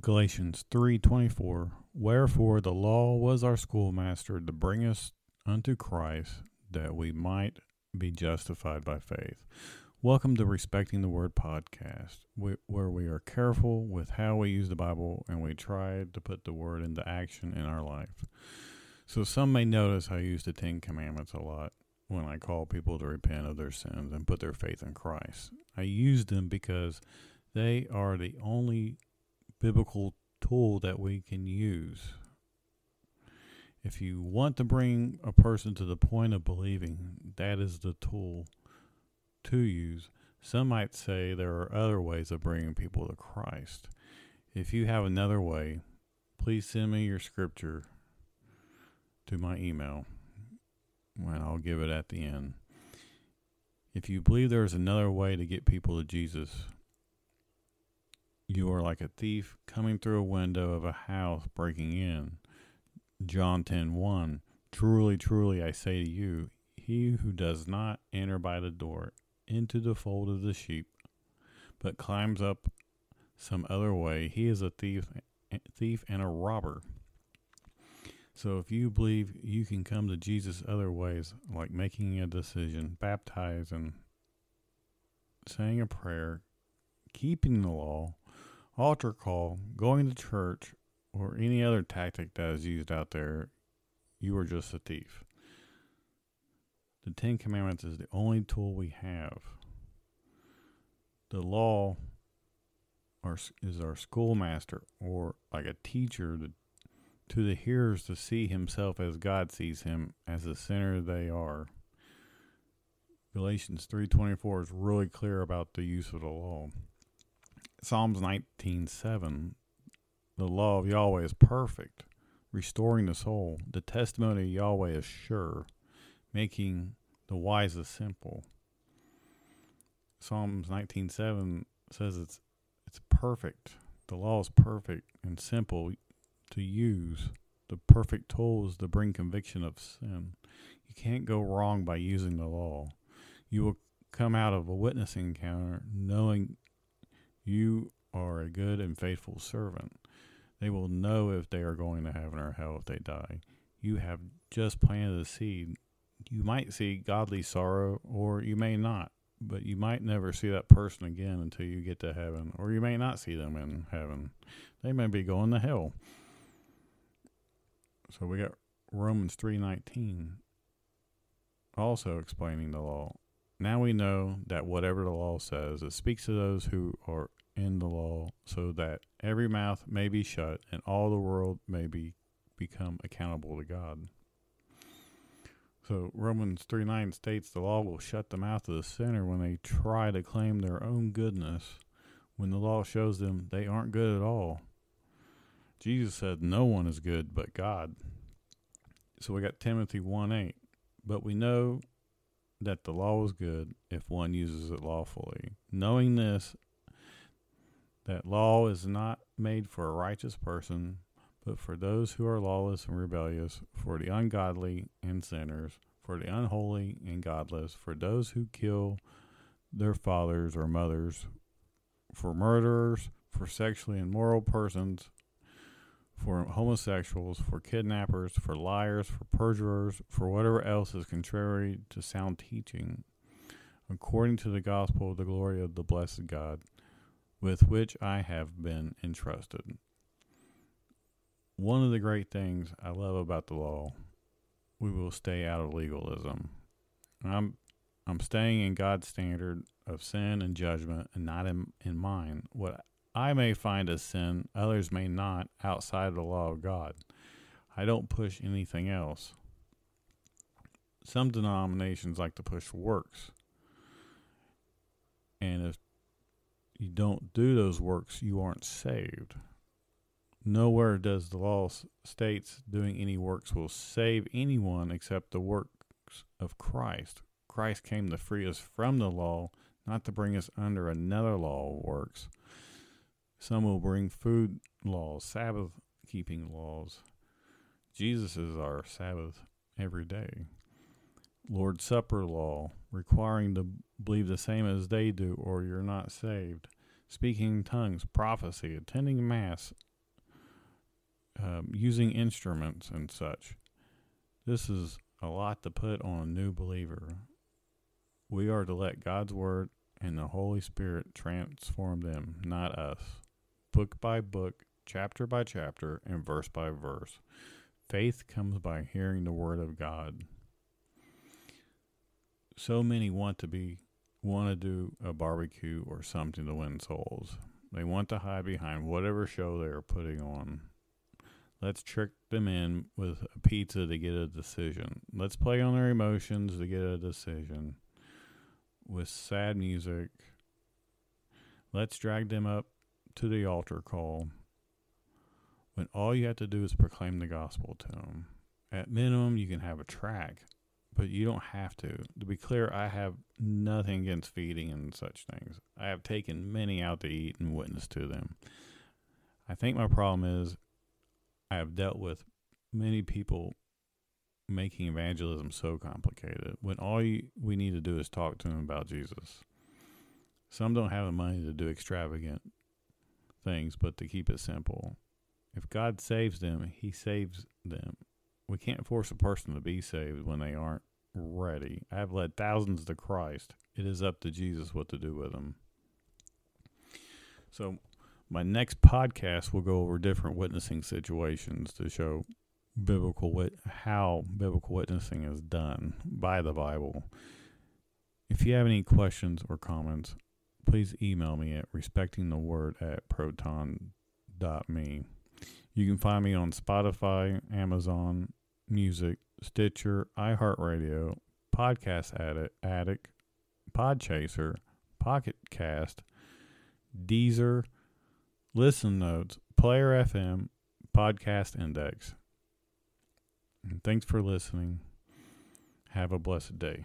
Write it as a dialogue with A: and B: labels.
A: Galatians 3:24 Wherefore the law was our schoolmaster to bring us unto Christ that we might be justified by faith. Welcome to Respecting the Word podcast, where we are careful with how we use the Bible and we try to put the Word into action in our life. So, some may notice I use the Ten Commandments a lot when I call people to repent of their sins and put their faith in Christ. I use them because they are the only biblical tool that we can use. If you want to bring a person to the point of believing, that is the tool to use. Some might say there are other ways of bringing people to Christ. If you have another way, please send me your scripture to my email and I'll give it at the end. If you believe there is another way to get people to Jesus, you are like a thief coming through a window of a house breaking in. John 10 1. Truly, truly, I say to you, he who does not enter by the door into the fold of the sheep, but climbs up some other way, he is a thief, thief and a robber. So if you believe you can come to Jesus other ways, like making a decision, baptizing, saying a prayer, keeping the law, altar call, going to church, or any other tactic that is used out there, you are just a thief. The Ten Commandments is the only tool we have. The law is our schoolmaster or like a teacher to, the hearers to see himself as God sees him as the sinner they are. Galatians 3:24 is really clear about the use of the law. Psalms 19:7 The law of Yahweh is perfect, restoring the soul. The testimony of Yahweh is sure, making the wisest simple. Psalms 19:7 says it's it's perfect. The law is perfect and simple to use. The perfect tools to bring conviction of sin. You can't go wrong by using the law. You will come out of a witnessing encounter knowing you are a good and faithful servant. They will know if they are going to heaven or hell if they die. You have just planted the seed. You might see godly sorrow, or you may not, but you might never see that person again until you get to heaven, or you may not see them in heaven. They may be going to hell. So we got Romans 3:19 also explaining the law. Now we know that whatever the law says, it speaks to those who are in the law, so that every mouth may be shut and all the world may be become accountable to God. So Romans 3 9 states the law will shut the mouth of the sinner when they try to claim their own goodness, when the law shows them they aren't good at all. Jesus said no one is good but God. So we got Timothy 1 8. But we know that the law is good if one uses it lawfully. Knowing this, that law is not made for a righteous person, but for those who are lawless and rebellious, for the ungodly and sinners, for the unholy and godless, for those who kill their fathers or mothers, for murderers, for sexually immoral persons, for homosexuals, for kidnappers, for liars, for perjurers, for whatever else is contrary to sound teaching, according to the gospel of the glory of the blessed God with which I have been entrusted. One of the great things I love about the law, we will stay out of legalism. I'm I'm staying in God's standard of sin and judgment and not in, in mine. What I may find a sin, others may not outside the law of God. I don't push anything else. Some denominations like to push works. And if you don't do those works, you aren't saved. Nowhere does the law states doing any works will save anyone except the works of Christ. Christ came to free us from the law, not to bring us under another law of works. Some will bring food laws, Sabbath keeping laws. Jesus is our Sabbath every day. Lord's Supper law, requiring to believe the same as they do, or you're not saved. speaking tongues, prophecy, attending Mass, um, using instruments and such. This is a lot to put on a new believer. We are to let God's Word and the Holy Spirit transform them, not us. Book by book, chapter by chapter, and verse by verse. Faith comes by hearing the Word of God. So many want to be want to do a barbecue or something to win souls. They want to hide behind whatever show they are putting on. Let's trick them in with a pizza to get a decision. Let's play on their emotions to get a decision. With sad music, let's drag them up to the altar call when all you have to do is proclaim the gospel to them. At minimum, you can have a track but you don't have to. To be clear, I have nothing against feeding and such things. I have taken many out to eat and witnessed to them. I think my problem is I have dealt with many people making evangelism so complicated when all you, we need to do is talk to them about Jesus. Some don't have the money to do extravagant things, but to keep it simple. If God saves them, He saves them. We can't force a person to be saved when they aren't ready. I have led thousands to Christ. It is up to Jesus what to do with them. So, my next podcast will go over different witnessing situations to show biblical wit- how biblical witnessing is done by the Bible. If you have any questions or comments, please email me at respectingtheword at proton.me. You can find me on Spotify, Amazon Music, Stitcher, iHeartRadio, Podcast Addict, Podchaser, Pocket Cast, Deezer, Listen Notes, Player FM, Podcast Index. And thanks for listening. Have a blessed day.